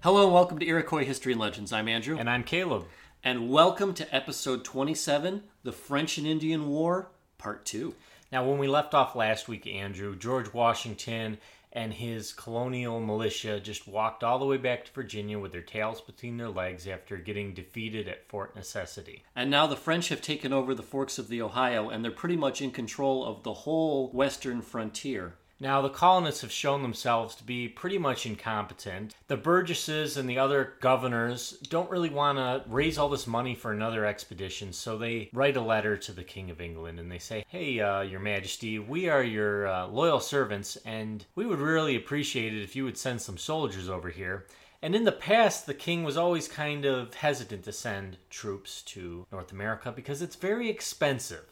Hello and welcome to Iroquois History and Legends. I'm Andrew. And I'm Caleb. And welcome to episode 27 The French and Indian War, Part 2. Now, when we left off last week, Andrew, George Washington and his colonial militia just walked all the way back to Virginia with their tails between their legs after getting defeated at Fort Necessity. And now the French have taken over the forks of the Ohio and they're pretty much in control of the whole western frontier. Now, the colonists have shown themselves to be pretty much incompetent. The Burgesses and the other governors don't really want to raise all this money for another expedition, so they write a letter to the King of England and they say, Hey, uh, Your Majesty, we are your uh, loyal servants, and we would really appreciate it if you would send some soldiers over here. And in the past, the king was always kind of hesitant to send troops to North America because it's very expensive.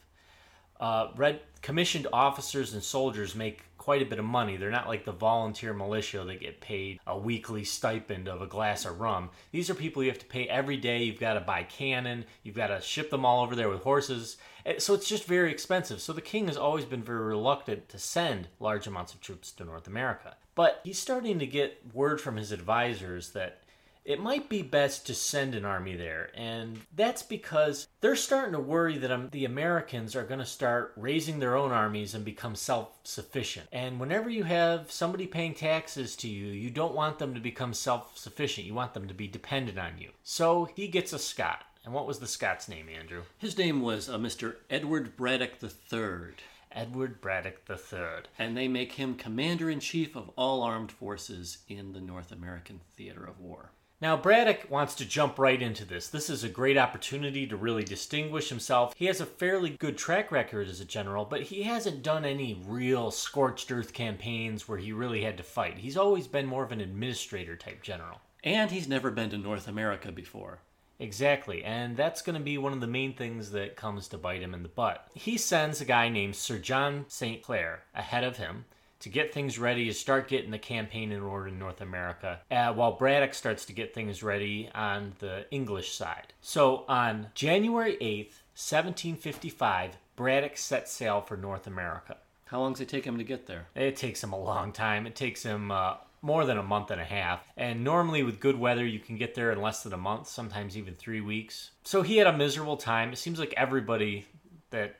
Uh, red commissioned officers and soldiers make quite a bit of money. They're not like the volunteer militia that get paid a weekly stipend of a glass of rum. These are people you have to pay every day. You've got to buy cannon, you've got to ship them all over there with horses. Eh, so it's just very expensive. So the king has always been very reluctant to send large amounts of troops to North America. But he's starting to get word from his advisors that it might be best to send an army there. And that's because they're starting to worry that um, the Americans are going to start raising their own armies and become self sufficient. And whenever you have somebody paying taxes to you, you don't want them to become self sufficient. You want them to be dependent on you. So he gets a Scot. And what was the Scot's name, Andrew? His name was uh, Mr. Edward Braddock III. Edward Braddock III. And they make him commander in chief of all armed forces in the North American theater of war. Now, Braddock wants to jump right into this. This is a great opportunity to really distinguish himself. He has a fairly good track record as a general, but he hasn't done any real scorched earth campaigns where he really had to fight. He's always been more of an administrator type general. And he's never been to North America before. Exactly, and that's going to be one of the main things that comes to bite him in the butt. He sends a guy named Sir John St. Clair ahead of him to get things ready to start getting the campaign in order in North America, uh, while Braddock starts to get things ready on the English side. So on January 8th, 1755, Braddock sets sail for North America. How long does it take him to get there? It takes him a long time. It takes him uh, more than a month and a half. And normally, with good weather, you can get there in less than a month, sometimes even three weeks. So he had a miserable time. It seems like everybody that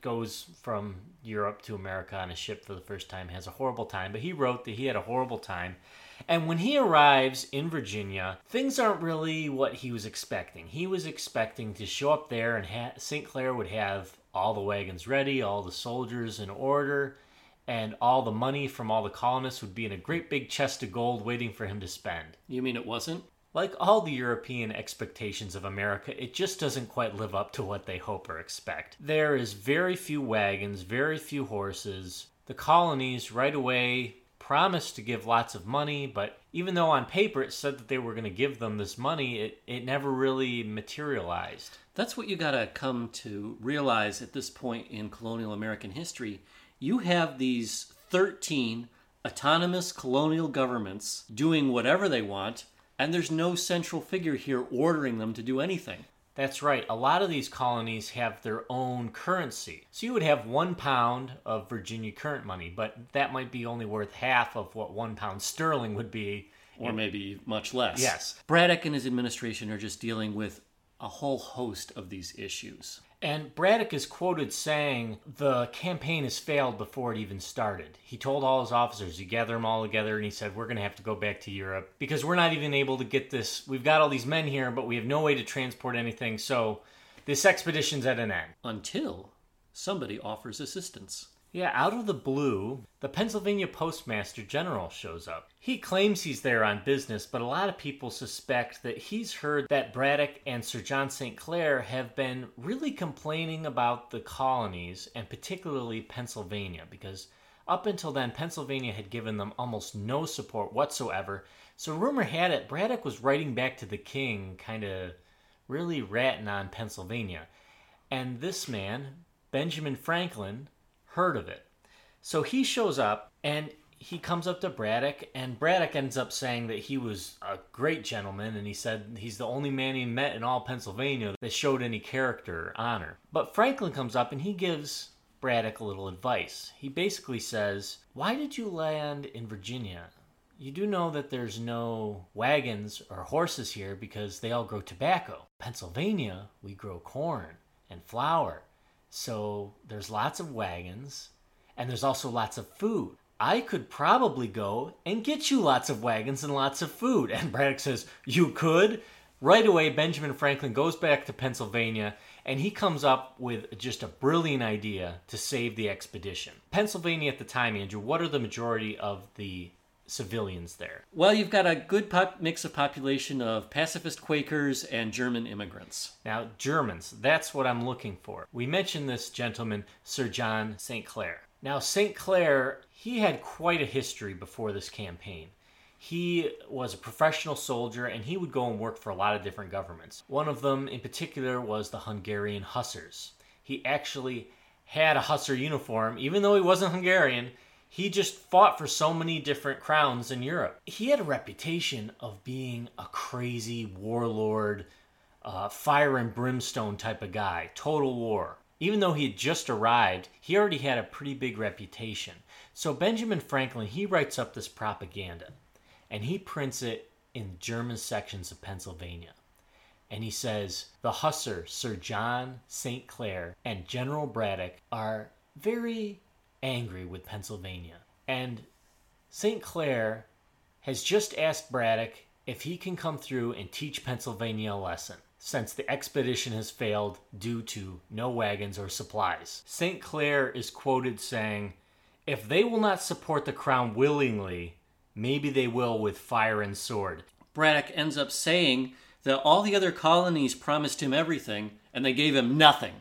goes from Europe to America on a ship for the first time has a horrible time, but he wrote that he had a horrible time. And when he arrives in Virginia, things aren't really what he was expecting. He was expecting to show up there and ha- St. Clair would have all the wagons ready, all the soldiers in order, and all the money from all the colonists would be in a great big chest of gold waiting for him to spend. You mean it wasn't? Like all the European expectations of America, it just doesn't quite live up to what they hope or expect. There is very few wagons, very few horses. The colonies right away promised to give lots of money, but even though on paper it said that they were going to give them this money, it, it never really materialized. That's what you got to come to realize at this point in colonial American history. You have these 13 autonomous colonial governments doing whatever they want and there's no central figure here ordering them to do anything. That's right. A lot of these colonies have their own currency. So you would have one pound of Virginia current money, but that might be only worth half of what one pound sterling would be. Or maybe much less. Yes. Braddock and his administration are just dealing with a whole host of these issues. And Braddock is quoted saying the campaign has failed before it even started. He told all his officers, he gathered them all together, and he said, We're going to have to go back to Europe because we're not even able to get this. We've got all these men here, but we have no way to transport anything, so this expedition's at an end. Until somebody offers assistance. Yeah, out of the blue, the Pennsylvania Postmaster General shows up. He claims he's there on business, but a lot of people suspect that he's heard that Braddock and Sir John St. Clair have been really complaining about the colonies, and particularly Pennsylvania, because up until then, Pennsylvania had given them almost no support whatsoever. So, rumor had it, Braddock was writing back to the king, kind of really ratting on Pennsylvania. And this man, Benjamin Franklin, heard of it. So he shows up and he comes up to Braddock, and Braddock ends up saying that he was a great gentleman, and he said he's the only man he met in all Pennsylvania that showed any character or honor. But Franklin comes up and he gives Braddock a little advice. He basically says, Why did you land in Virginia? you do know that there's no wagons or horses here because they all grow tobacco. Pennsylvania, we grow corn and flour. So there's lots of wagons and there's also lots of food. I could probably go and get you lots of wagons and lots of food. And Braddock says, You could? Right away, Benjamin Franklin goes back to Pennsylvania and he comes up with just a brilliant idea to save the expedition. Pennsylvania at the time, Andrew, what are the majority of the civilians there? Well, you've got a good pop- mix of population of pacifist Quakers and German immigrants. Now, Germans, that's what I'm looking for. We mentioned this gentleman, Sir John St. Clair. Now, St. Clair, he had quite a history before this campaign. He was a professional soldier and he would go and work for a lot of different governments. One of them in particular was the Hungarian Hussars. He actually had a Hussar uniform, even though he wasn't Hungarian. He just fought for so many different crowns in Europe. He had a reputation of being a crazy warlord, uh, fire and brimstone type of guy, total war. Even though he had just arrived, he already had a pretty big reputation. So Benjamin Franklin, he writes up this propaganda and he prints it in German sections of Pennsylvania. And he says the Hussar, Sir John St. Clair, and General Braddock are very angry with Pennsylvania. And St. Clair has just asked Braddock if he can come through and teach Pennsylvania a lesson, since the expedition has failed due to no wagons or supplies. St. Clair is quoted saying, If they will not support the crown willingly, Maybe they will with fire and sword. Braddock ends up saying that all the other colonies promised him everything and they gave him nothing.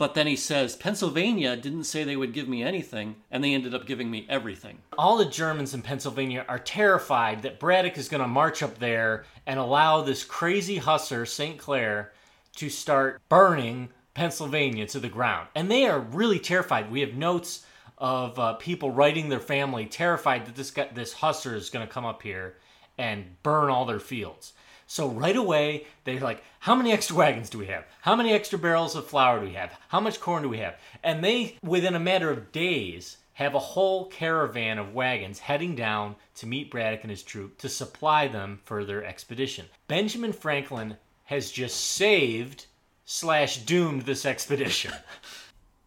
But then he says, Pennsylvania didn't say they would give me anything, and they ended up giving me everything. All the Germans in Pennsylvania are terrified that Braddock is going to march up there and allow this crazy hussar, St. Clair, to start burning Pennsylvania to the ground. And they are really terrified. We have notes of uh, people writing their family terrified that this guy, this hussar is going to come up here and burn all their fields. So right away they're like, "How many extra wagons do we have? How many extra barrels of flour do we have? How much corn do we have?" And they, within a matter of days, have a whole caravan of wagons heading down to meet Braddock and his troop to supply them for their expedition. Benjamin Franklin has just saved slash doomed this expedition.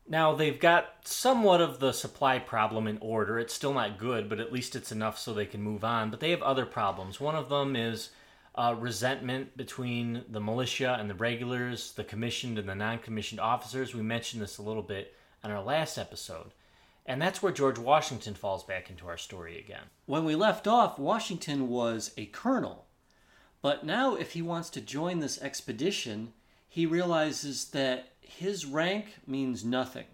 Now they've got somewhat of the supply problem in order. It's still not good, but at least it's enough so they can move on. But they have other problems. One of them is uh, resentment between the militia and the regulars, the commissioned and the non commissioned officers. We mentioned this a little bit on our last episode. And that's where George Washington falls back into our story again. When we left off, Washington was a colonel. But now, if he wants to join this expedition, he realizes that his rank means nothing.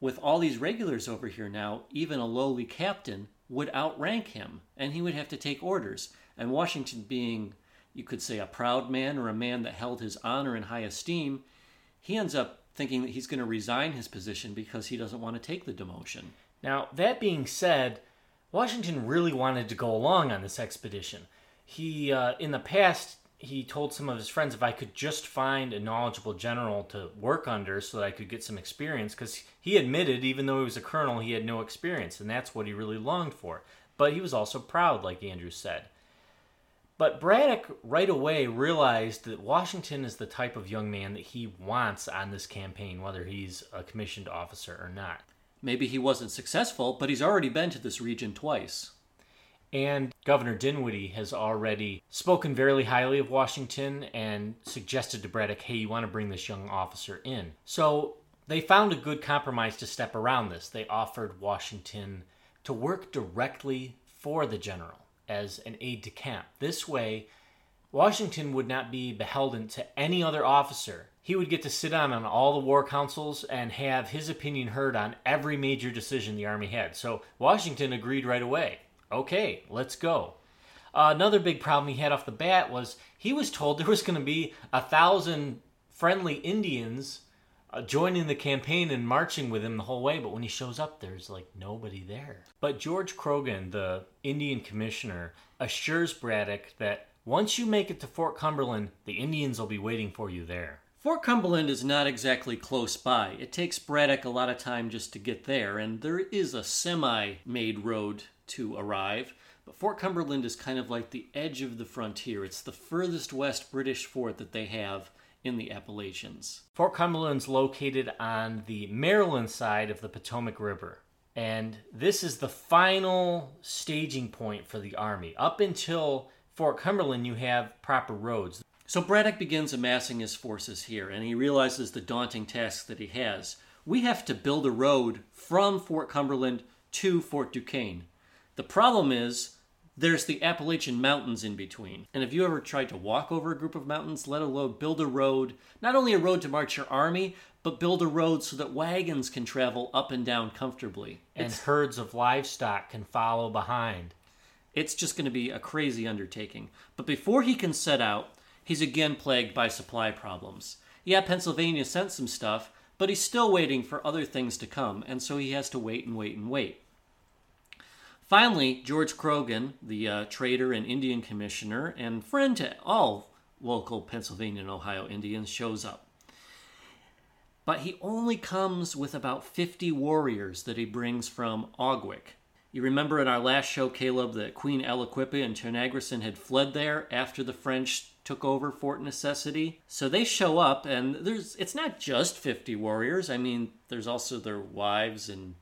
With all these regulars over here now, even a lowly captain would outrank him, and he would have to take orders. And Washington, being, you could say, a proud man or a man that held his honor in high esteem, he ends up thinking that he's going to resign his position because he doesn't want to take the demotion. Now, that being said, Washington really wanted to go along on this expedition. He, uh, in the past, he told some of his friends if I could just find a knowledgeable general to work under so that I could get some experience, because he admitted, even though he was a colonel, he had no experience, and that's what he really longed for. But he was also proud, like Andrew said. But Braddock right away realized that Washington is the type of young man that he wants on this campaign, whether he's a commissioned officer or not. Maybe he wasn't successful, but he's already been to this region twice. And Governor Dinwiddie has already spoken very highly of Washington and suggested to Braddock, hey, you want to bring this young officer in. So they found a good compromise to step around this. They offered Washington to work directly for the general as an aide de camp. This way, Washington would not be beholden to any other officer. He would get to sit on on all the war councils and have his opinion heard on every major decision the army had. So Washington agreed right away okay, let's go. Uh, another big problem he had off the bat was he was told there was going to be a thousand friendly Indians uh, joining the campaign and marching with him the whole way, but when he shows up, there's like nobody there. But George Croghan, the Indian commissioner, assures Braddock that once you make it to Fort Cumberland, the Indians will be waiting for you there. Fort Cumberland is not exactly close by. It takes Braddock a lot of time just to get there, and there is a semi made road to arrive, But Fort Cumberland is kind of like the edge of the frontier. It's the furthest west British fort that they have in the Appalachians. Fort Cumberland's located on the Maryland side of the Potomac River. And this is the final staging point for the Army. Up until Fort Cumberland, you have proper roads. So Braddock begins amassing his forces here, and he realizes the daunting task that he has. We have to build a road from Fort Cumberland to Fort Duquesne. The problem is there's the Appalachian Mountains in between. And if you ever tried to walk over a group of mountains, let alone build a road, not only a road to march your army, but build a road so that wagons can travel up and down comfortably? And It's, herds of livestock can follow behind. it's just going to be a crazy undertaking. But before he can set out, he's again plagued by supply problems. Yeah, Pennsylvania sent some stuff, but he's still waiting for other things to come, and so he has to wait and wait and wait. Finally, George Croghan, the uh, trader and Indian commissioner and friend to all local Pennsylvania and Ohio Indians, shows up. But he only comes with about 50 warriors that he brings from Aughwick. You remember in our last show, Caleb, that Queen Aliquippa and Ternagreson had fled there after the French took over Fort Necessity. So they show up, and there's it's not just 50 warriors. I mean, there's also their wives and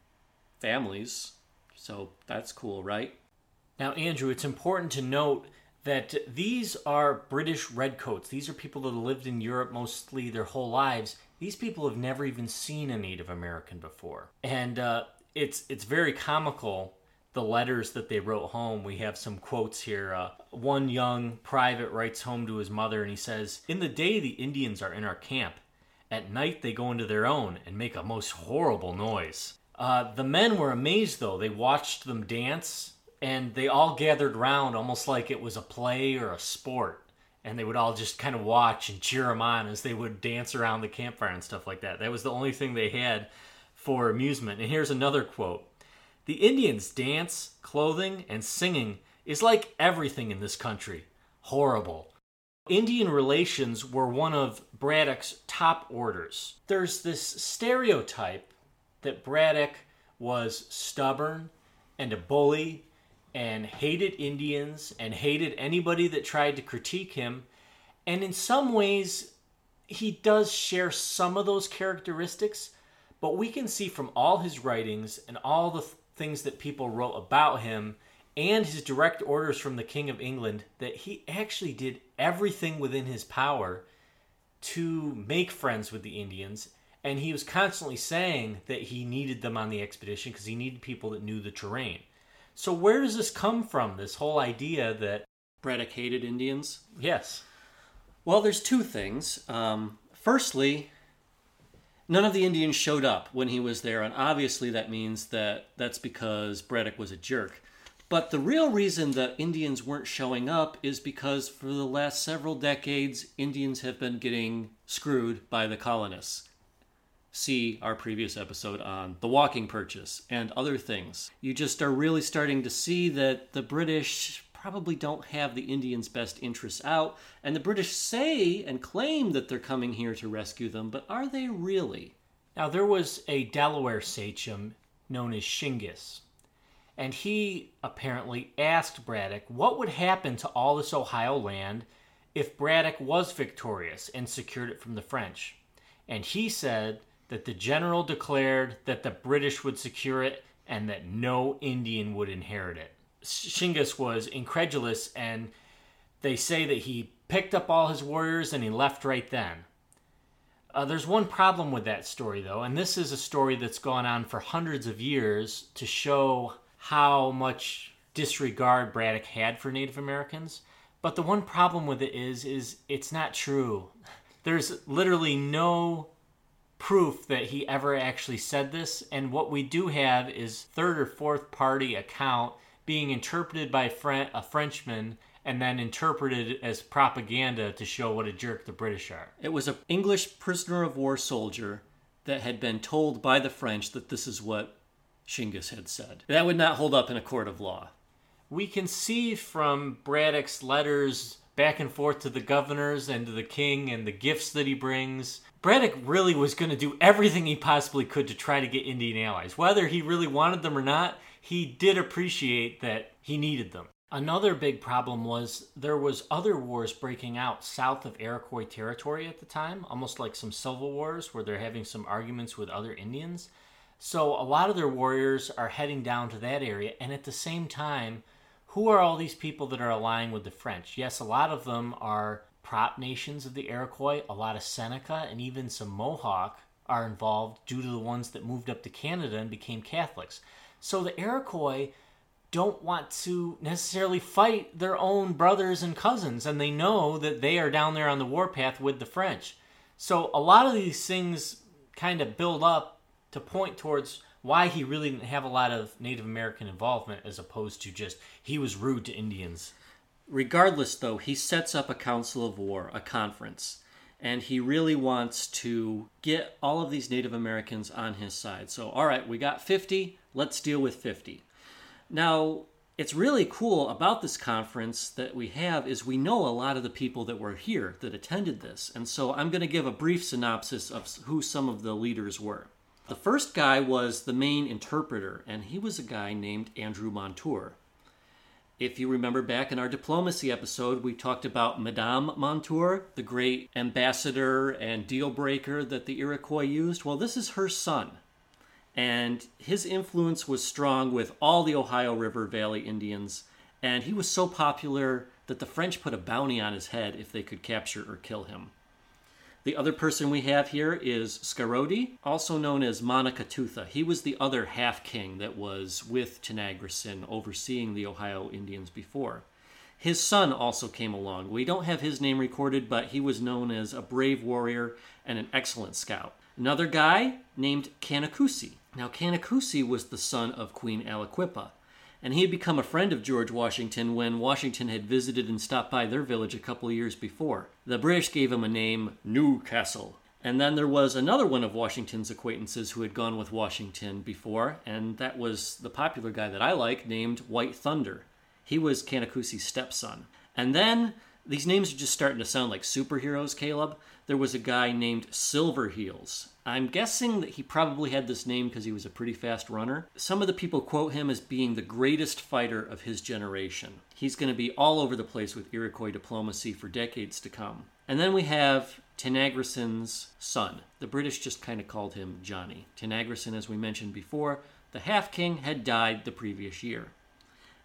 families. So that's cool, right? Now, Andrew, it's important to note that these are British redcoats. These are people that lived in Europe mostly their whole lives. These people have never even seen a Native American before, and uh, it's it's very comical. The letters that they wrote home. We have some quotes here. Uh, one young private writes home to his mother, and he says, "In the day, the Indians are in our camp. At night, they go into their own and make a most horrible noise." Uh, the men were amazed, though. They watched them dance, and they all gathered round almost like it was a play or a sport. And they would all just kind of watch and cheer them on as they would dance around the campfire and stuff like that. That was the only thing they had for amusement. And here's another quote The Indians' dance, clothing, and singing is like everything in this country horrible. Indian relations were one of Braddock's top orders. There's this stereotype that Braddock was stubborn and a bully and hated Indians and hated anybody that tried to critique him. And in some ways, he does share some of those characteristics, but we can see from all his writings and all the th- things that people wrote about him and his direct orders from the King of England that he actually did everything within his power to make friends with the Indians. And he was constantly saying that he needed them on the expedition because he needed people that knew the terrain. So, where does this come from? This whole idea that, Braddock hated Indians. yes, Well, there's two things. Um, firstly, none of the Indians showed up when he was there, and obviously that means that that's because Braddock was a jerk. But the real reason that Indians weren't showing up is because for the last several decades, Indians have been getting screwed by the colonists. See our previous episode on the walking purchase and other things. You just are really starting to see that the British probably don't have the Indians' best interests out, and the British say and claim that they're coming here to rescue them, but are they really? Now, there was a Delaware sachem known as Shingas, and he apparently asked Braddock what would happen to all this Ohio land if Braddock was victorious and secured it from the French. And he said that the general declared that the British would secure it and that no Indian would inherit it. Shingas was incredulous, and they say that he picked up all his warriors and he left right then. Uh, there's one problem with that story, though, and this is a story that's gone on for hundreds of years to show how much disregard Braddock had for Native Americans. But the one problem with it is, is it's not true. There's literally no proof that he ever actually said this, and what we do have is third or fourth party account being interpreted by a Frenchman and then interpreted as propaganda to show what a jerk the British are. It was an English prisoner of war soldier that had been told by the French that this is what Shingas had said. That would not hold up in a court of law. We can see from Braddock's letters back and forth to the governors and to the king and the gifts that he brings. Braddock really was going to do everything he possibly could to try to get Indian allies. Whether he really wanted them or not, he did appreciate that he needed them. Another big problem was there was other wars breaking out south of Iroquois territory at the time, almost like some civil wars where they're having some arguments with other Indians. So a lot of their warriors are heading down to that area and at the same time, who are all these people that are allying with the French? Yes, a lot of them are prop nations of the Iroquois, a lot of Seneca and even some Mohawk are involved due to the ones that moved up to Canada and became Catholics. So the Iroquois don't want to necessarily fight their own brothers and cousins, and they know that they are down there on the warpath with the French. So a lot of these things kind of build up to point towards why he really didn't have a lot of Native American involvement as opposed to just he was rude to Indians. Regardless, though, he sets up a council of war, a conference, and he really wants to get all of these Native Americans on his side. So, all right, we got 50, let's deal with 50. Now, it's really cool about this conference that we have is we know a lot of the people that were here that attended this. And so I'm going to give a brief synopsis of who some of the leaders were. The first guy was the main interpreter, and he was a guy named Andrew Montour. If you remember back in our diplomacy episode, we talked about Madame Montour, the great ambassador and deal breaker that the Iroquois used. Well, this is her son and his influence was strong with all the Ohio River Valley Indians, and he was so popular that the French put a bounty on his head if they could capture or kill him. The other person we have here is Scarodi, also known as Monicatutha. He was the other half king that was with Tenagrisan overseeing the Ohio Indians before. His son also came along. We don't have his name recorded, but he was known as a brave warrior and an excellent scout. Another guy named Canacusi. Now, Canacusi was the son of Queen Aliquippa, and he had become a friend of George Washington when Washington had visited and stopped by their village a couple of years before. The British gave him a name, Newcastle. And then there was another one of Washington's acquaintances who had gone with Washington before, and that was the popular guy that I like named White Thunder. He was Canacusi's stepson. And then these names are just starting to sound like superheroes, Caleb there was a guy named Silverheels. I'm guessing that he probably had this name because he was a pretty fast runner. Some of the people quote him as being the greatest fighter of his generation. He's going to be all over the place with Iroquois diplomacy for decades to come. And then we have Tenagrisan's son. The British just kind of called him Johnny. Tenagrisan, as we mentioned before, the half king, had died the previous year.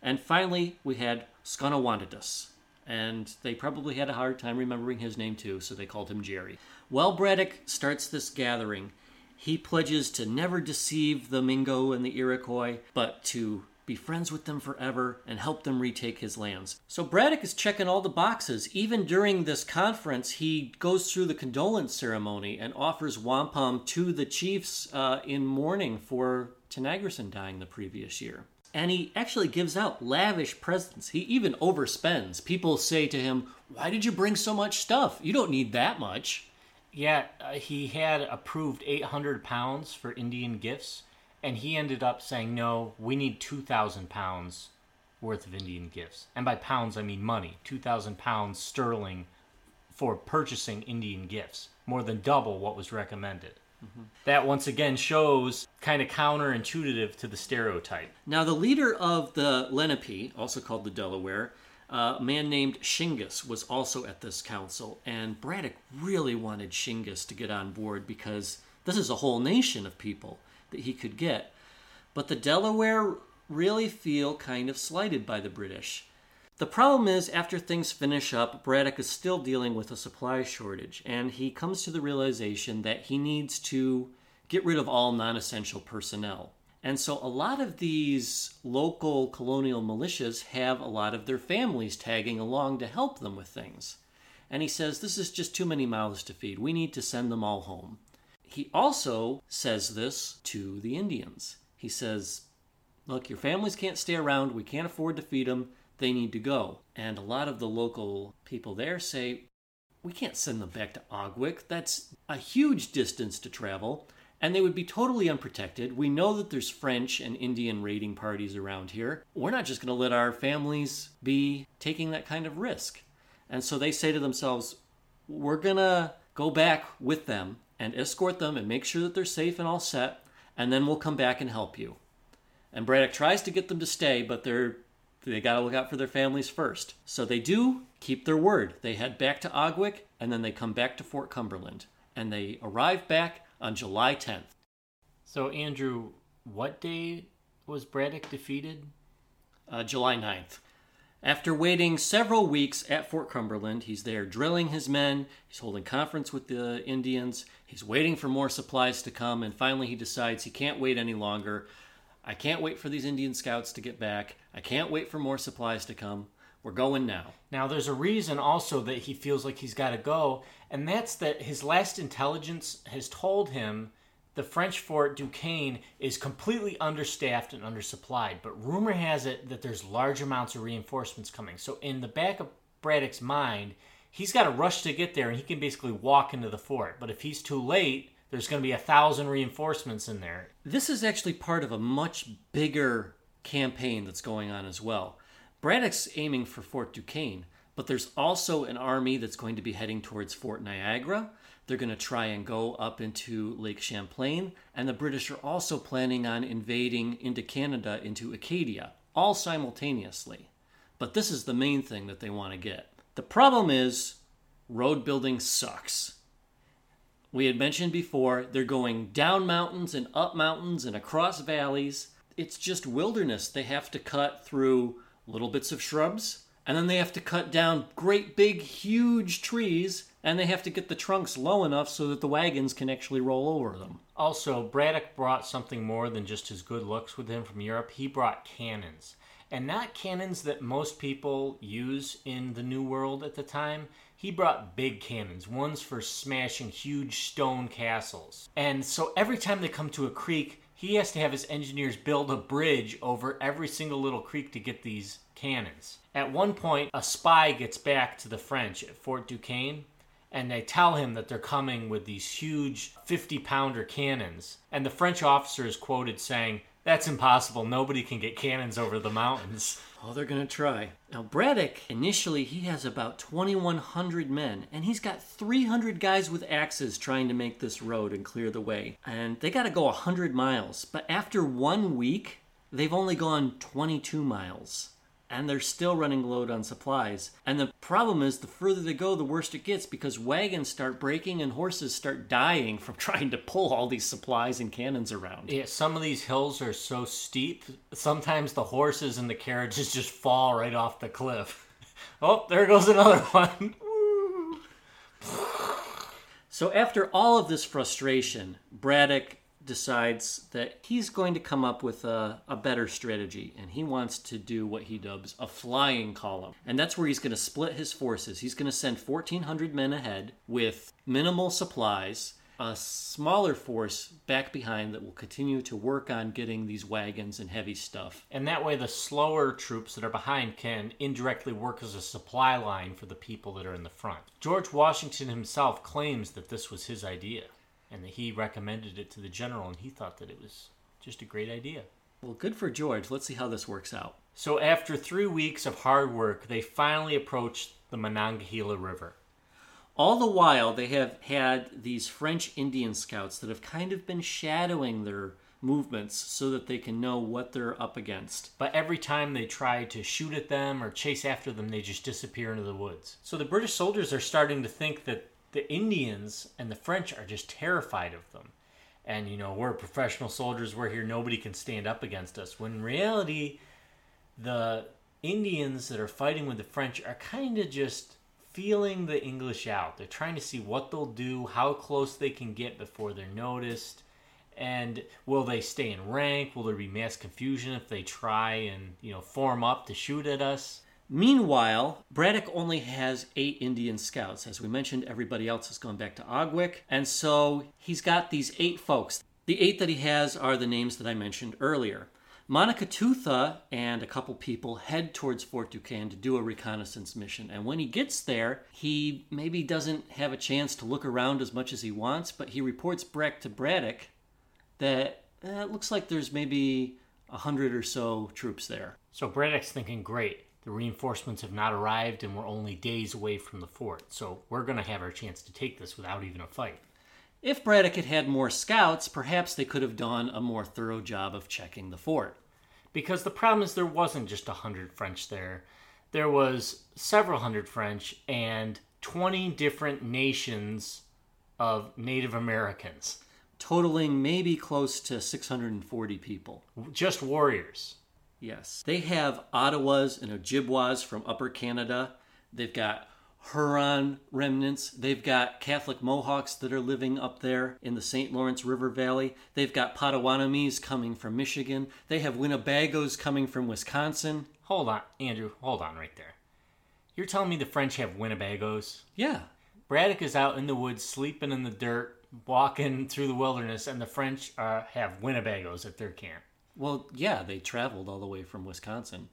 And finally, we had Sconawantedus and they probably had a hard time remembering his name too, so they called him Jerry. Well, Braddock starts this gathering. He pledges to never deceive the Mingo and the Iroquois, but to be friends with them forever and help them retake his lands. So Braddock is checking all the boxes. Even during this conference, he goes through the condolence ceremony and offers wampum to the chiefs uh, in mourning for Tenagrisan dying the previous year and he actually gives out lavish presents. He even overspends. People say to him, Why did you bring so much stuff? You don't need that much. Yeah, uh, he had approved 800 pounds for Indian gifts, and he ended up saying, No, we need 2,000 pounds worth of Indian gifts. And by pounds, I mean money 2,000 pounds sterling for purchasing Indian gifts, more than double what was recommended. Mm-hmm. That once again shows kind of counterintuitive to the stereotype. Now, the leader of the Lenape, also called the Delaware, uh, a man named Shingas, was also at this council, and Braddock really wanted Shingas to get on board because this is a whole nation of people that he could get. But the Delaware really feel kind of slighted by the British. The problem is, after things finish up, Braddock is still dealing with a supply shortage, and he comes to the realization that he needs to get rid of all non essential personnel. And so a lot of these local colonial militias have a lot of their families tagging along to help them with things. And he says, This is just too many mouths to feed. We need to send them all home. He also says this to the Indians. He says, Look, your families can't stay around. We can't afford to feed them they need to go. And a lot of the local people there say, we can't send them back to Aughwick. That's a huge distance to travel, and they would be totally unprotected. We know that there's French and Indian raiding parties around here. We're not just going to let our families be taking that kind of risk. And so they say to themselves, we're going to go back with them and escort them and make sure that they're safe and all set, and then we'll come back and help you. And Braddock tries to get them to stay, but they're They got to look out for their families first. So they do keep their word. They head back to Aughwick and then they come back to Fort Cumberland. And they arrive back on July 10th. So, Andrew, what day was Braddock defeated? Uh, July 9th. After waiting several weeks at Fort Cumberland, he's there drilling his men, he's holding conference with the Indians, he's waiting for more supplies to come, and finally he decides he can't wait any longer. I can't wait for these Indian scouts to get back. I can't wait for more supplies to come. We're going now. Now, there's a reason also that he feels like he's got to go, and that's that his last intelligence has told him the French fort Duquesne is completely understaffed and undersupplied, but rumor has it that there's large amounts of reinforcements coming. So, in the back of Braddock's mind, he's got to rush to get there and he can basically walk into the fort. But if he's too late, there's going to be a thousand reinforcements in there. This is actually part of a much bigger campaign that's going on as well. Braddock's aiming for Fort Duquesne, but there's also an army that's going to be heading towards Fort Niagara they're going to try and go up into Lake Champlain, and the British are also planning on invading into Canada into Acadia, all simultaneously. But this is the main thing that they want to get. The problem is road building sucks. We had mentioned before, they're going down mountains and up mountains and across valleys. It's just wilderness. They have to cut through little bits of shrubs, and then they have to cut down great big, huge trees and they have to get the trunks low enough so that the wagons can actually roll over them. Also, Braddock brought something more than just his good looks with him from Europe. He brought cannons. And not cannons that most people use in the New World at the time. He brought big cannons, ones for smashing huge stone castles. And so every time they come to a creek, he has to have his engineers build a bridge over every single little creek to get these cannons. At one point, a spy gets back to the French at Fort Duquesne and they tell him that they're coming with these huge 50 pounder cannons. And the French officer is quoted saying, That's impossible. Nobody can get cannons over the mountains. Oh, they're going to try. Now, Braddock, initially, he has about 2,100 men, and he's got 300 guys with axes trying to make this road and clear the way. And they got to go 100 miles. But after one week, they've only gone 22 miles and they're still running low on supplies. And the problem is, the further they go, the worse it gets because wagons start breaking and horses start dying from trying to pull all these supplies and cannons around. Yeah, some of these hills are so steep, sometimes the horses and the carriages just fall right off the cliff. oh, there goes another one. so, after all of this frustration, Braddock decides that he's going to come up with a, a, better strategy and he wants to do what he dubs a flying column. And that's where he's going to split his forces. He's going to send 1,400 men ahead with minimal supplies, a smaller force back behind that will continue to work on getting these wagons and heavy stuff. And that way, the slower troops that are behind can indirectly work as a supply line for the people that are in the front. George Washington himself claims that this was his idea and that he recommended it to the general, and he thought that it was just a great idea. Well, good for George. Let's see how this works out. So, after three weeks of hard work, they finally approached the Monongahela River. All the while, they have had these French Indian scouts that have kind of been shadowing their movements so that they can know what they're up against. But every time they try to shoot at them or chase after them, they just disappear into the woods. So the British soldiers are starting to think that the Indians and the French are just terrified of them. And, you know, we're professional soldiers, we're here, nobody can stand up against us. When in reality, the Indians that are fighting with the French are kind of just feeling the English out. They're trying to see what they'll do, how close they can get before they're noticed, and will they stay in rank? Will there be mass confusion if they try and, you know, form up to shoot at us? Meanwhile, Braddock only has eight Indian scouts. As we mentioned, everybody else has gone back to Aughwick. And so he's got these eight folks. The eight that he has are the names that I mentioned earlier. Monikatewtha and a couple people head towards Fort Duquesne to do a reconnaissance mission. And when he gets there, he maybe doesn't have a chance to look around as much as he wants, but he reports back to Braddock that eh, it looks like there's maybe a hundred or so troops there. So Braddock's thinking, great, the reinforcements have not arrived, and we're only days away from the fort. So we're going to have our chance to take this without even a fight. If Braddock had had more scouts, perhaps they could have done a more thorough job of checking the fort. Because the problem is there wasn't just a hundred French there. There was several hundred French and 20 different nations of Native Americans. Totaling maybe close to 640 people. Just warriors. Yes. They have Ottawas and Ojibwas from Upper Canada. They've got Huron remnants. They've got Catholic Mohawks that are living up there in the St. Lawrence River Valley. They've got Potawatomis coming from Michigan. They have Winnebagos coming from Wisconsin. Hold on, Andrew, hold on right there. You're telling me the French have Winnebagos? Yeah. Braddock is out in the woods, sleeping in the dirt, walking through the wilderness, and the French uh, have Winnebagos at their camp. Well, yeah, they traveled all the way from Wisconsin.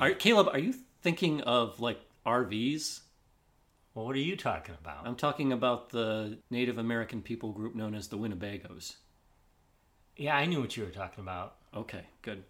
Are, Caleb, are you thinking of like RVs? Well, what are you talking about? I'm talking about the Native American people group known as the Winnebagos. yeah, I knew what you were talking about. Okay, good.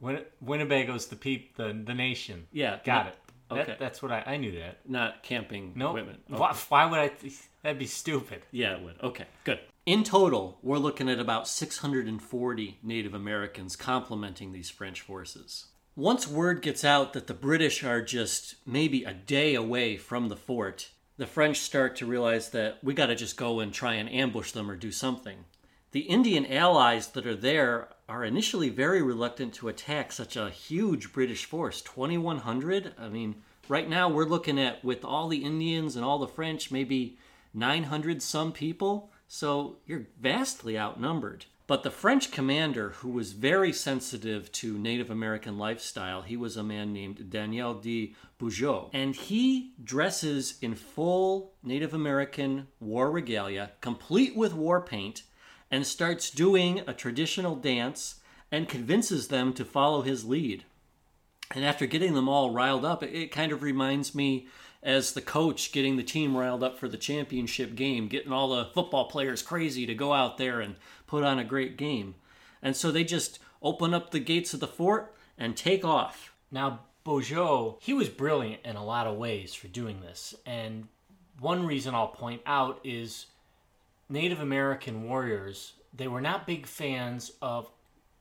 Win- Winnebago's the peep, the the nation. Yeah, got not- it. That- okay. that's what I, I knew that. Not camping No, women. why, why would I? Th- that'd be stupid. Yeah, it would. Okay, good. In total, we're looking at about 640 Native Americans complementing these French forces. Once word gets out that the British are just maybe a day away from the fort, the French start to realize that we got to just go and try and ambush them or do something. The Indian allies that are there are initially very reluctant to attack such a huge British force 2,100. I mean, right now we're looking at, with all the Indians and all the French, maybe 900 some people. So you're vastly outnumbered. But the French commander, who was very sensitive to Native American lifestyle, he was a man named Daniel de Beaujeu. And he dresses in full Native American war regalia, complete with war paint, and starts doing a traditional dance and convinces them to follow his lead. And after getting them all riled up, it kind of reminds me as the coach getting the team riled up for the championship game, getting all the football players crazy to go out there and put on a great game. And so they just open up the gates of the fort and take off. Now, Beaujeu, he was brilliant in a lot of ways for doing this. And one reason I'll point out is Native American warriors, they were not big fans of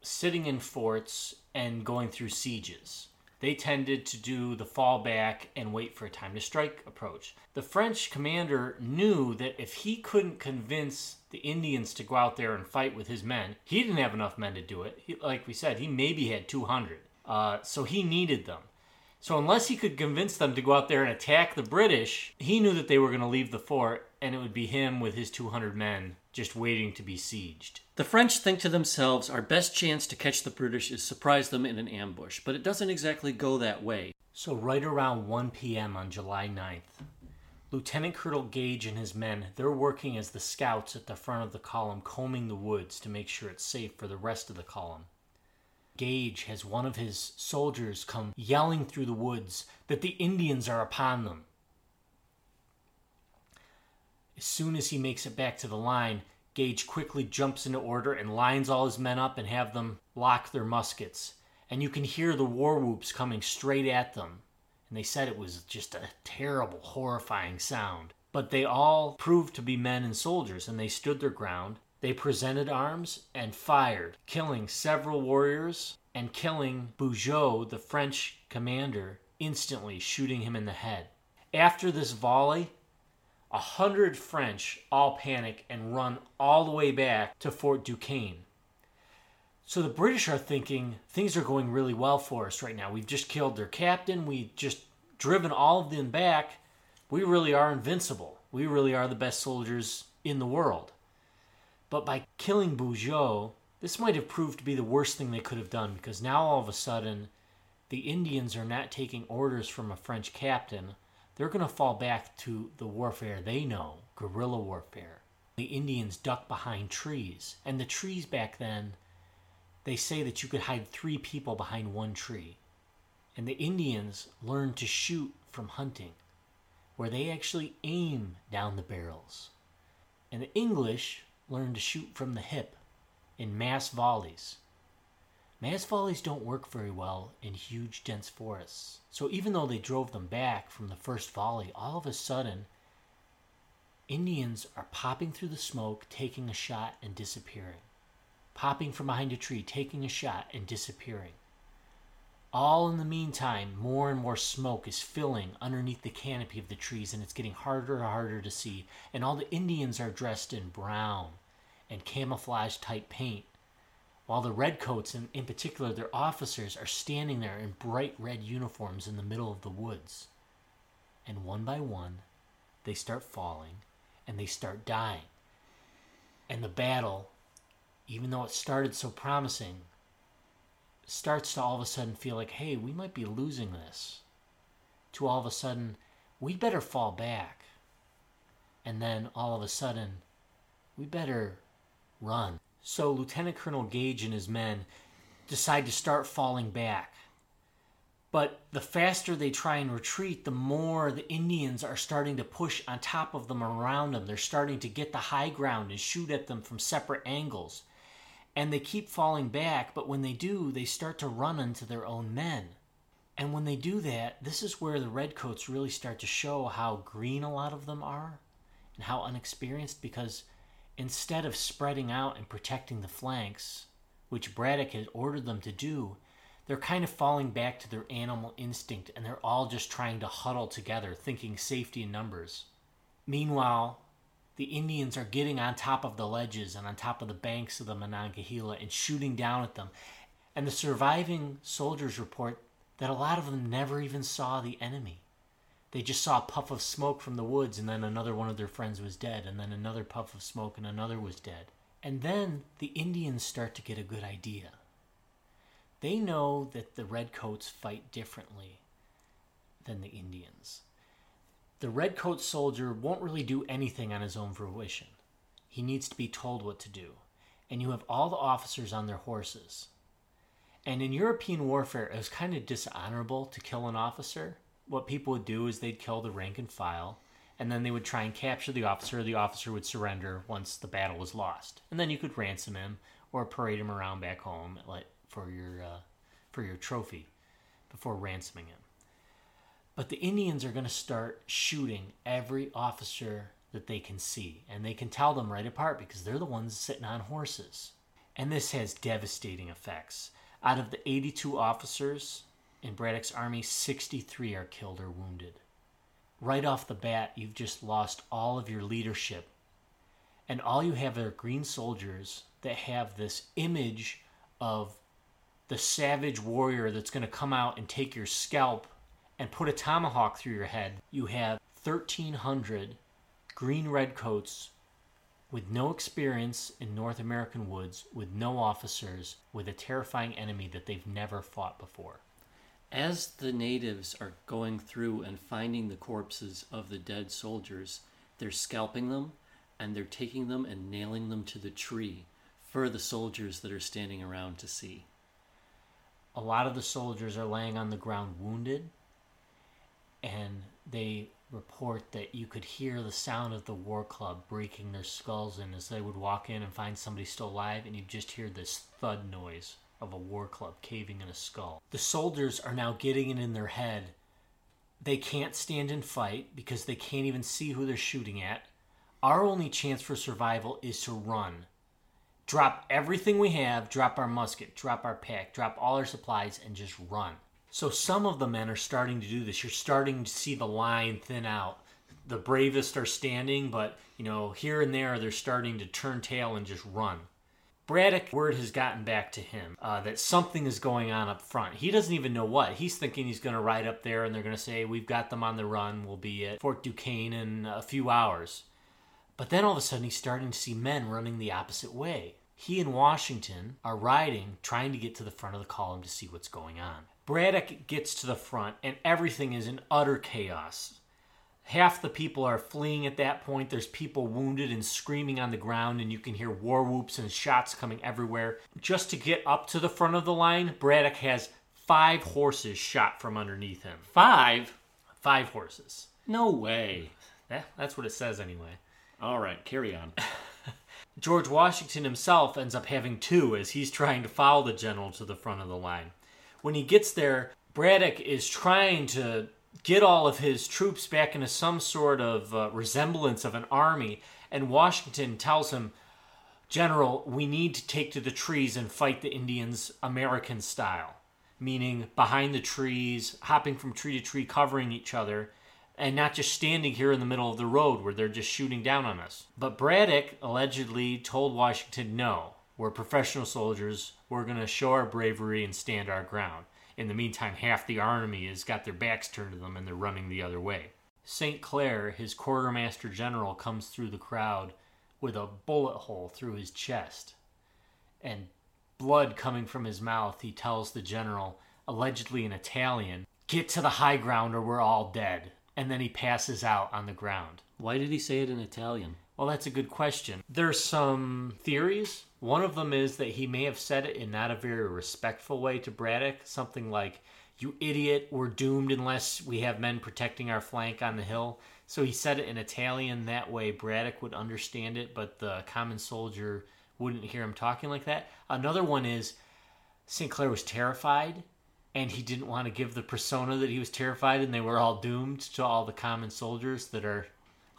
sitting in forts and going through sieges. They tended to do the fallback and wait for a time to strike approach. The French commander knew that if he couldn't convince the Indians to go out there and fight with his men, he didn't have enough men to do it. He, like we said, he maybe had 200. Uh, so he needed them. So unless he could convince them to go out there and attack the British, he knew that they were going to leave the fort and it would be him with his 200 men just waiting to be sieged. The French think to themselves, our best chance to catch the British is surprise them in an ambush, but it doesn't exactly go that way. So right around 1 p.m. on July 9th, Lieutenant Colonel Gage and his men, they're working as the scouts at the front of the column combing the woods to make sure it's safe for the rest of the column. Gage has one of his soldiers come yelling through the woods that the Indians are upon them. As soon as he makes it back to the line, Gage quickly jumps into order and lines all his men up and have them lock their muskets. And you can hear the war whoops coming straight at them. And they said it was just a terrible, horrifying sound. But they all proved to be men and soldiers, and they stood their ground. They presented arms and fired, killing several warriors and killing Beaujeu, the French commander, instantly, shooting him in the head. After this volley, a hundred French all panic and run all the way back to Fort Duquesne. So the British are thinking things are going really well for us right now. We've just killed their captain, we've just driven all of them back. We really are invincible. We really are the best soldiers in the world. But by killing Beaujeu, this might have proved to be the worst thing they could have done because now all of a sudden the Indians are not taking orders from a French captain. They're going to fall back to the warfare they know guerrilla warfare. The Indians duck behind trees, and the trees back then, they say that you could hide three people behind one tree. And the Indians learned to shoot from hunting, where they actually aim down the barrels. And the English learned to shoot from the hip in mass volleys. Mass volleys don't work very well in huge, dense forests. So even though they drove them back from the first volley, all of a sudden, Indians are popping through the smoke, taking a shot, and disappearing. popping from behind a tree, taking a shot, and disappearing. All in the meantime, more and more smoke is filling underneath the canopy of the trees, and it's getting harder and harder to see. And all the Indians are dressed in brown and camouflage type paint, while the redcoats, and in particular their officers, are standing there in bright red uniforms in the middle of the woods. And one by one, they start falling and they start dying. And the battle, even though it started so promising, starts to all of a sudden feel like, hey, we might be losing this. To all of a sudden, we better fall back. And then all of a sudden, we better run. So Lieutenant Colonel Gage and his men decide to start falling back. But the faster they try and retreat, the more the Indians are starting to push on top of them around them. They're starting to get the high ground and shoot at them from separate angles and they keep falling back, but when they do, they start to run into their own men. And when they do that, this is where the redcoats really start to show how green a lot of them are and how unexperienced because instead of spreading out and protecting the flanks, which Braddock had ordered them to do, they're kind of falling back to their animal instinct and they're all just trying to huddle together, thinking safety in numbers. Meanwhile, the Indians are getting on top of the ledges and on top of the banks of the Monongahela and shooting down at them. And the surviving soldiers report that a lot of them never even saw the enemy. They just saw a puff of smoke from the woods, and then another one of their friends was dead, and then another puff of smoke, and another was dead. And then the Indians start to get a good idea. They know that the Redcoats fight differently than the Indians. The redcoat soldier won't really do anything on his own fruition. He needs to be told what to do. And you have all the officers on their horses. And in European warfare, it was kind of dishonorable to kill an officer. What people would do is they'd kill the rank and file, and then they would try and capture the officer. The officer would surrender once the battle was lost, and then you could ransom him or parade him around back home for your uh, for your trophy before ransoming him. But the Indians are going to start shooting every officer that they can see, and they can tell them right apart because they're the ones sitting on horses. And this has devastating effects. Out of the 82 officers in Braddock's army, 63 are killed or wounded. Right off the bat, you've just lost all of your leadership. And all you have are green soldiers that have this image of the savage warrior that's going to come out and take your scalp and put a tomahawk through your head, you have 1,300 green redcoats with no experience in North American woods, with no officers, with a terrifying enemy that they've never fought before. As the natives are going through and finding the corpses of the dead soldiers, they're scalping them and they're taking them and nailing them to the tree for the soldiers that are standing around to see. A lot of the soldiers are laying on the ground wounded and they report that you could hear the sound of the war club breaking their skulls in as they would walk in and find somebody still alive, and you just hear this thud noise of a war club caving in a skull. The soldiers are now getting it in their head. They can't stand and fight because they can't even see who they're shooting at. Our only chance for survival is to run. Drop everything we have, drop our musket, drop our pack, drop all our supplies, and just run. So some of the men are starting to do this. You're starting to see the line thin out. The bravest are standing, but you know, here and there they're starting to turn tail and just run. Braddock, word has gotten back to him uh, that something is going on up front. He doesn't even know what. He's thinking he's going to ride up there and they're going to say, We've got them on the run. We'll be at Fort Duquesne in a few hours. But then all of a sudden he's starting to see men running the opposite way. He and Washington are riding, trying to get to the front of the column to see what's going on. Braddock gets to the front, and everything is in utter chaos. Half the people are fleeing at that point. There's people wounded and screaming on the ground, and you can hear war whoops and shots coming everywhere. Just to get up to the front of the line, Braddock has five horses shot from underneath him. Five? Five horses. No way. That's what it says anyway. All right, carry on. George Washington himself ends up having two as he's trying to follow the general to the front of the line when he gets there, Braddock is trying to get all of his troops back into some sort of uh, resemblance of an army, and Washington tells him, General, we need to take to the trees and fight the Indians American style, meaning behind the trees, hopping from tree to tree, covering each other, and not just standing here in the middle of the road where they're just shooting down on us. But Braddock allegedly told Washington, no, we're professional soldiers, we're going to show our bravery and stand our ground. In the meantime, half the army has got their backs turned to them and they're running the other way. St. Clair, his quartermaster general, comes through the crowd with a bullet hole through his chest and blood coming from his mouth. He tells the general, allegedly in Italian, Get to the high ground or we're all dead. And then he passes out on the ground. Why did he say it in Italian? Well, that's a good question. There's some theories. One of them is that he may have said it in not a very respectful way to Braddock, something like, You idiot, we're doomed unless we have men protecting our flank on the hill. So he said it in Italian. That way, Braddock would understand it, but the common soldier wouldn't hear him talking like that. Another one is St. Clair was terrified and he didn't want to give the persona that he was terrified and they were all doomed to all the common soldiers that are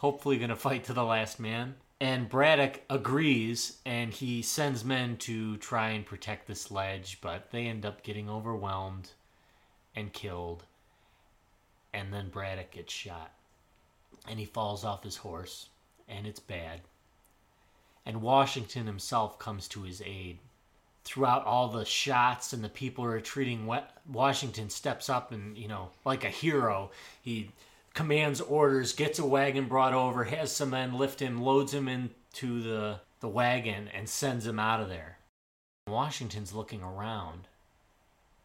hopefully going to fight to the last man. And Braddock agrees and he sends men to try and protect this ledge, but they end up getting overwhelmed and killed. And then Braddock gets shot and he falls off his horse, and it's bad. And Washington himself comes to his aid. Throughout all the shots and the people retreating, Washington steps up and, you know, like a hero, he commands orders, gets a wagon brought over, has some men lift him, loads him into the, the wagon, and sends him out of there. Washington's looking around,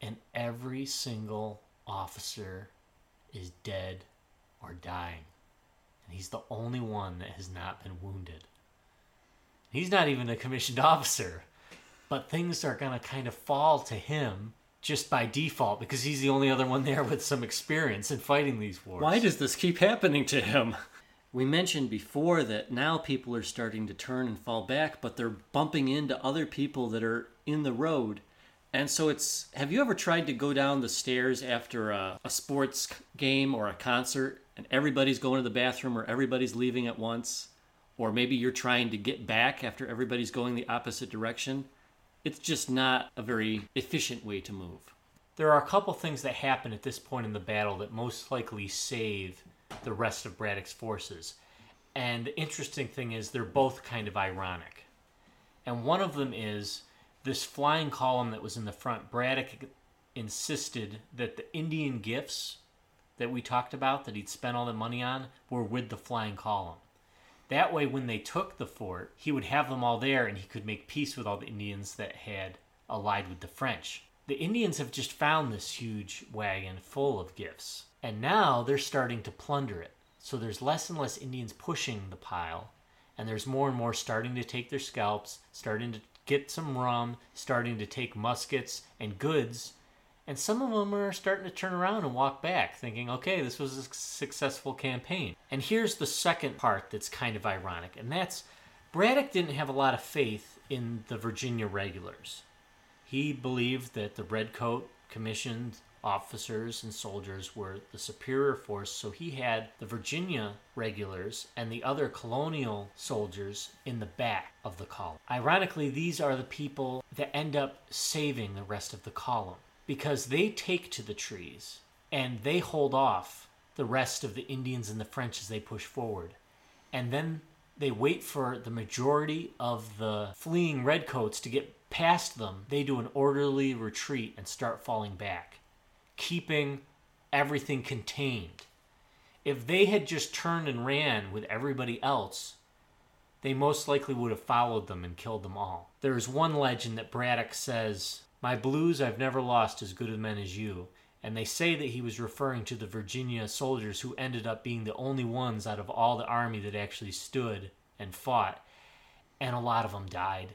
and every single officer is dead or dying and he's the only one that has not been wounded. He's not even a commissioned officer, but things are going to kind of fall to him just by default because he's the only other one there with some experience in fighting these wars. Why does this keep happening to him? We mentioned before that now people are starting to turn and fall back, but they're bumping into other people that are in the road. And so it's have you ever tried to go down the stairs after a, a sports game or a concert and everybody's going to the bathroom or everybody's leaving at once, or maybe you're trying to get back after everybody's going the opposite direction, it's just not a very efficient way to move. There are a couple things that happen at this point in the battle that most likely save the rest of Braddock's forces. And the interesting thing is, they're both kind of ironic. And one of them is this flying column that was in the front. Braddock insisted that the Indian gifts that we talked about that he'd spent all the money on were with the flying column. That way, when they took the fort, he would have them all there and he could make peace with all the Indians that had allied with the French. The Indians have just found this huge wagon full of gifts, and now they're starting to plunder it. So there's less and less Indians pushing the pile, and there's more and more starting to take their scalps, starting to get some rum, starting to take muskets and goods and some of them are starting to turn around and walk back, thinking, okay, this was a successful campaign. And here's the second part that's kind of ironic, and that's Braddock didn't have a lot of faith in the Virginia regulars. He believed that the Redcoat commissioned officers and soldiers were the superior force, so he had the Virginia regulars and the other colonial soldiers in the back of the column. Ironically, these are the people that end up saving the rest of the column because they take to the trees and they hold off the rest of the Indians and the French as they push forward. And then they wait for the majority of the fleeing redcoats to get past them. They do an orderly retreat and start falling back, keeping everything contained. If they had just turned and ran with everybody else, they most likely would have followed them and killed them all. There is one legend that Braddock says my blues I've never lost as good a men as you. And they say that he was referring to the Virginia soldiers who ended up being the only ones out of all the army that actually stood and fought. And a lot of them died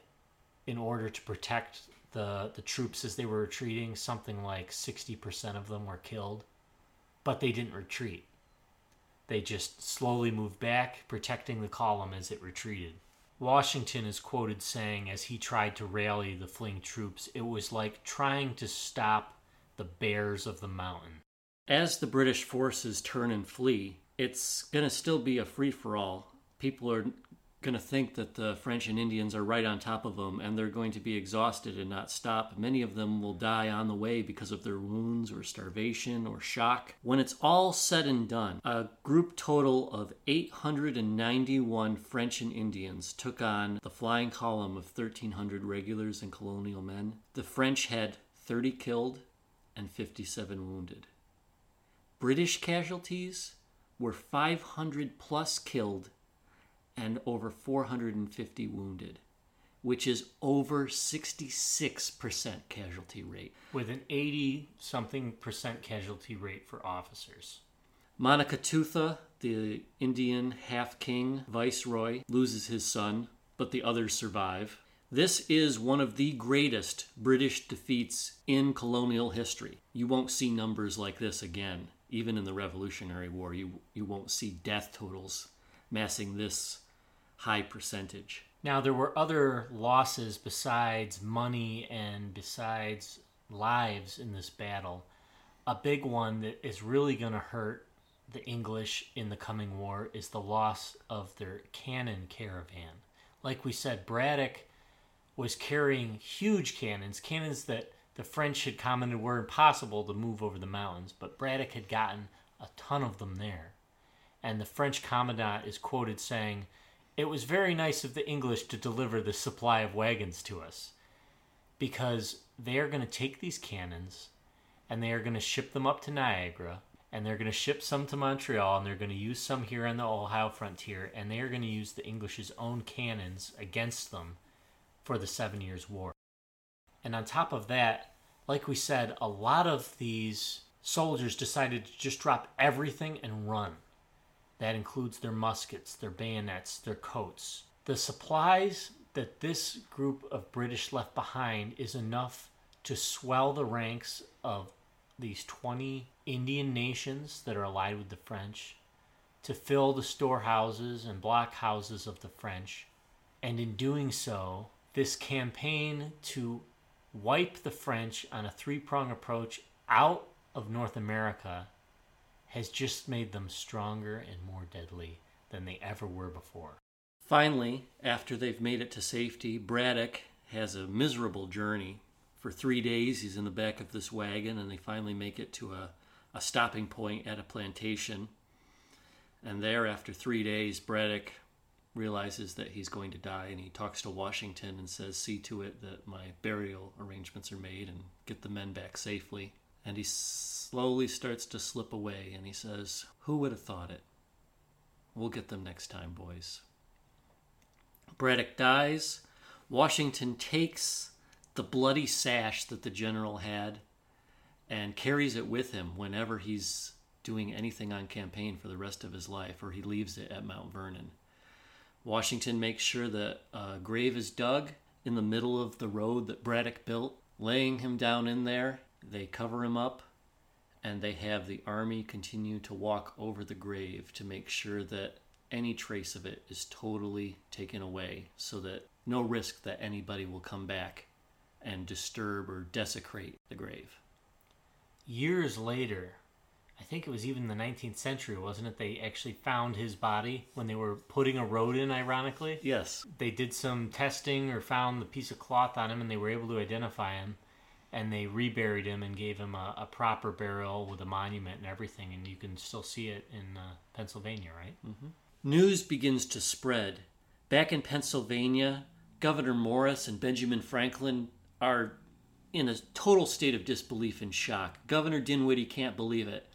in order to protect the, the troops as they were retreating. Something like 60% of them were killed. But they didn't retreat. They just slowly moved back, protecting the column as it retreated. Washington is quoted saying, as he tried to rally the fleeing troops, it was like trying to stop the bears of the mountain. As the British forces turn and flee, it's going to still be a free for all. People are going to think that the French and Indians are right on top of them and they're going to be exhausted and not stop. Many of them will die on the way because of their wounds or starvation or shock. When it's all said and done, a group total of 891 French and Indians took on the flying column of 1,300 regulars and colonial men. The French had 30 killed and 57 wounded. British casualties were 500 plus killed and over 450 wounded, which is over 66% casualty rate. With an 80 something percent casualty rate for officers. Monacatootha, the Indian half king viceroy, loses his son, but the others survive. This is one of the greatest British defeats in colonial history. You won't see numbers like this again. Even in the Revolutionary War, you, you won't see death totals massing this high percentage. Now, there were other losses besides money and besides lives in this battle. A big one that is really going to hurt the English in the coming war is the loss of their cannon caravan. Like we said, Braddock was carrying huge cannons, cannons that the French had commented were impossible to move over the mountains, but Braddock had gotten a ton of them there. And the French commandant is quoted saying, It was very nice of the English to deliver this supply of wagons to us, because they are going to take these cannons and they are going to ship them up to Niagara and they're going to ship some to Montreal and they're going to use some here on the Ohio frontier and they are going to use the English's own cannons against them for the Seven Years' War. And on top of that, like we said, a lot of these soldiers decided to just drop everything and run. That includes their muskets, their bayonets, their coats. The supplies that this group of British left behind is enough to swell the ranks of these 20 Indian nations that are allied with the French, to fill the storehouses and blockhouses of the French. And in doing so, this campaign to wipe the French on a three prong approach out of North America has just made them stronger and more deadly than they ever were before. Finally, after they've made it to safety, Braddock has a miserable journey. For three days, he's in the back of this wagon, and they finally make it to a, a stopping point at a plantation. And there, after three days, Braddock realizes that he's going to die and he talks to Washington and says, See to it that my burial arrangements are made and get the men back safely. And he slowly starts to slip away and he says, Who would have thought it? We'll get them next time, boys. Braddock dies. Washington takes the bloody sash that the general had and carries it with him whenever he's doing anything on campaign for the rest of his life, or he leaves it at Mount Vernon. Washington makes sure that a grave is dug in the middle of the road that Braddock built, laying him down in there. They cover him up and they have the army continue to walk over the grave to make sure that any trace of it is totally taken away so that no risk that anybody will come back and disturb or desecrate the grave. Years later, I think it was even the 19th century, wasn't it? They actually found his body when they were putting a road in, ironically. Yes. They did some testing or found the piece of cloth on him and they were able to identify him. And they reburied him and gave him a, a proper burial with a monument and everything. And you can still see it in uh, Pennsylvania, right? Mm-hmm. News begins to spread. Back in Pennsylvania, Governor Morris and Benjamin Franklin are in a total state of disbelief and shock. Governor Dinwiddie can't believe it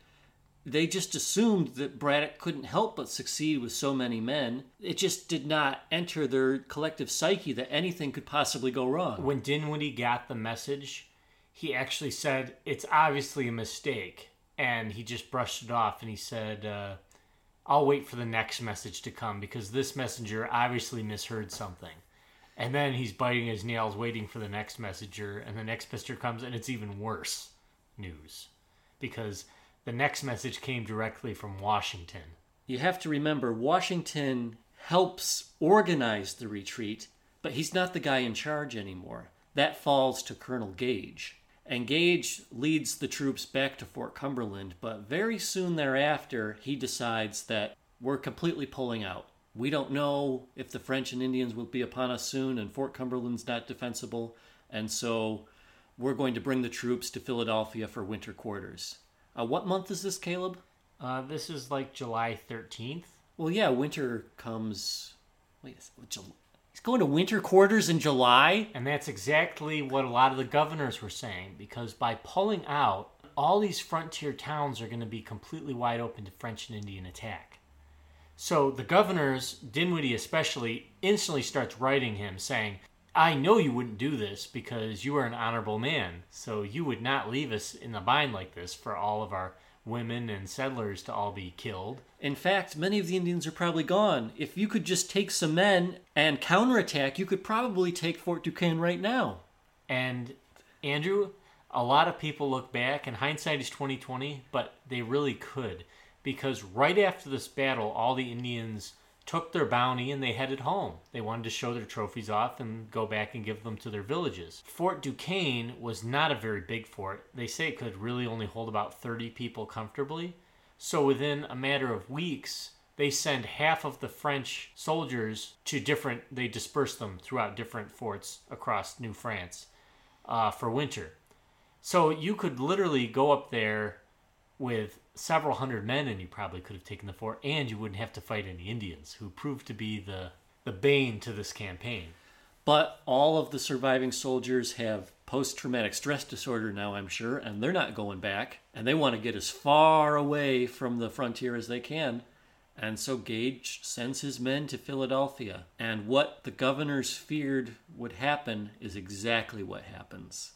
they just assumed that Braddock couldn't help but succeed with so many men. It just did not enter their collective psyche that anything could possibly go wrong. When Dinwiddie got the message, he actually said, It's obviously a mistake. And he just brushed it off and he said, uh, I'll wait for the next message to come because this messenger obviously misheard something. And then he's biting his nails waiting for the next messenger, and the next messenger comes and it's even worse news because the next message came directly from Washington. You have to remember, Washington helps organize the retreat, but he's not the guy in charge anymore. That falls to Colonel Gage. And Gage leads the troops back to Fort Cumberland, but very soon thereafter, he decides that we're completely pulling out. We don't know if the French and Indians will be upon us soon, and Fort Cumberland's not defensible, and so we're going to bring the troops to Philadelphia for winter quarters. Uh, what month is this, Caleb? Uh, this is like July 13th. Well, yeah, winter comes. Wait, a July. He's going to winter quarters in July? And that's exactly what a lot of the governors were saying, because by pulling out, all these frontier towns are going to be completely wide open to French and Indian attack. So the governors, Dinwiddie especially, instantly starts writing him saying, I know you wouldn't do this because you are an honorable man, so you would not leave us in the bind like this for all of our women and settlers to all be killed. In fact, many of the Indians are probably gone. If you could just take some men and counterattack, you could probably take Fort Duquesne right now. And Andrew, a lot of people look back and hindsight is 2020, but they really could because right after this battle, all the Indians took their bounty and they headed home. They wanted to show their trophies off and go back and give them to their villages. Fort Duquesne was not a very big fort. They say it could really only hold about 30 people comfortably. So within a matter of weeks, they send half of the French soldiers to different, they disperse them throughout different forts across New France uh, for winter. So you could literally go up there with several hundred men and you probably could have taken the fort and you wouldn't have to fight any Indians who proved to be the the bane to this campaign. But all of the surviving soldiers have post traumatic stress disorder now, I'm sure, and they're not going back. And they want to get as far away from the frontier as they can. And so Gage sends his men to Philadelphia. And what the governors feared would happen is exactly what happens.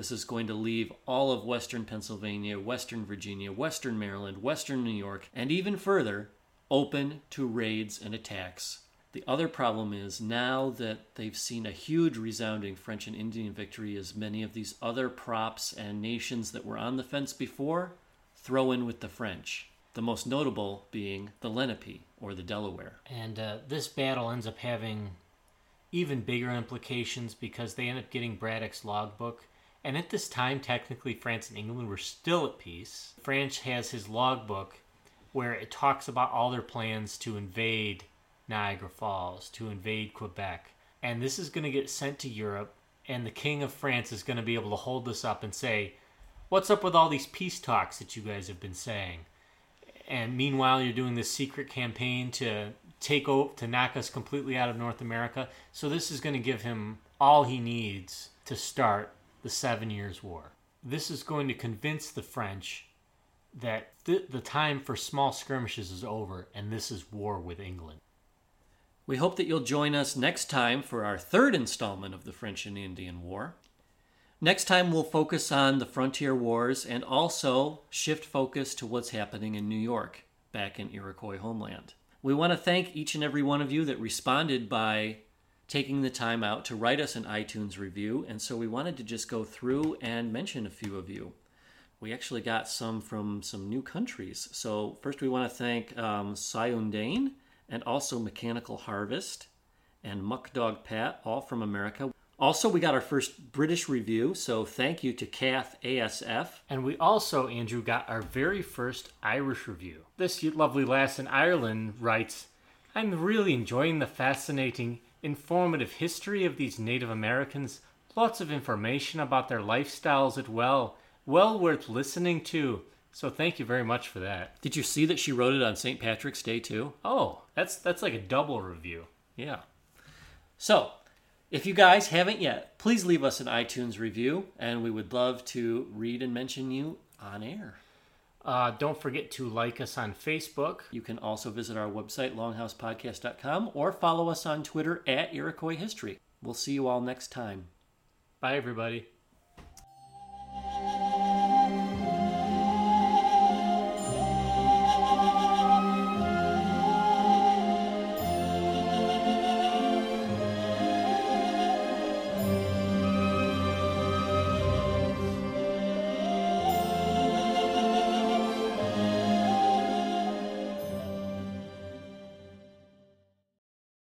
This is going to leave all of western Pennsylvania, western Virginia, western Maryland, western New York, and even further open to raids and attacks. The other problem is now that they've seen a huge resounding French and Indian victory, as many of these other props and nations that were on the fence before throw in with the French. The most notable being the Lenape or the Delaware. And uh, this battle ends up having even bigger implications because they end up getting Braddock's logbook and at this time, technically, France and England were still at peace. France has his logbook where it talks about all their plans to invade Niagara Falls, to invade Quebec. And this is going to get sent to Europe, and the King of France is going to be able to hold this up and say, What's up with all these peace talks that you guys have been saying? And meanwhile, you're doing this secret campaign to take over, to knock us completely out of North America. So this is going to give him all he needs to start the Seven Years' War. This is going to convince the French that th- the time for small skirmishes is over and this is war with England. We hope that you'll join us next time for our third installment of the French and Indian War. Next time, we'll focus on the frontier wars and also shift focus to what's happening in New York, back in Iroquois homeland. We want to thank each and every one of you that responded by taking the time out to write us an iTunes review, and so we wanted to just go through and mention a few of you. We actually got some from some new countries. So, first, we want to thank um, Sayundane and also Mechanical Harvest and Muck Dog Pat, all from America. Also, we got our first British review, so thank you to Kath ASF. And we also, Andrew, got our very first Irish review. This lovely lass in Ireland writes I'm really enjoying the fascinating informative history of these Native Americans, lots of information about their lifestyles as well. Well worth listening to. So thank you very much for that. Did you see that she wrote it on St. Patrick's Day too? Oh, that's that's like a double review. Yeah. So, if you guys haven't yet, please leave us an iTunes review and we would love to read and mention you on air. Uh, don't forget to like us on Facebook. You can also visit our website, longhousepodcast.com, or follow us on Twitter at Iroquois History. We'll see you all next time. Bye, everybody.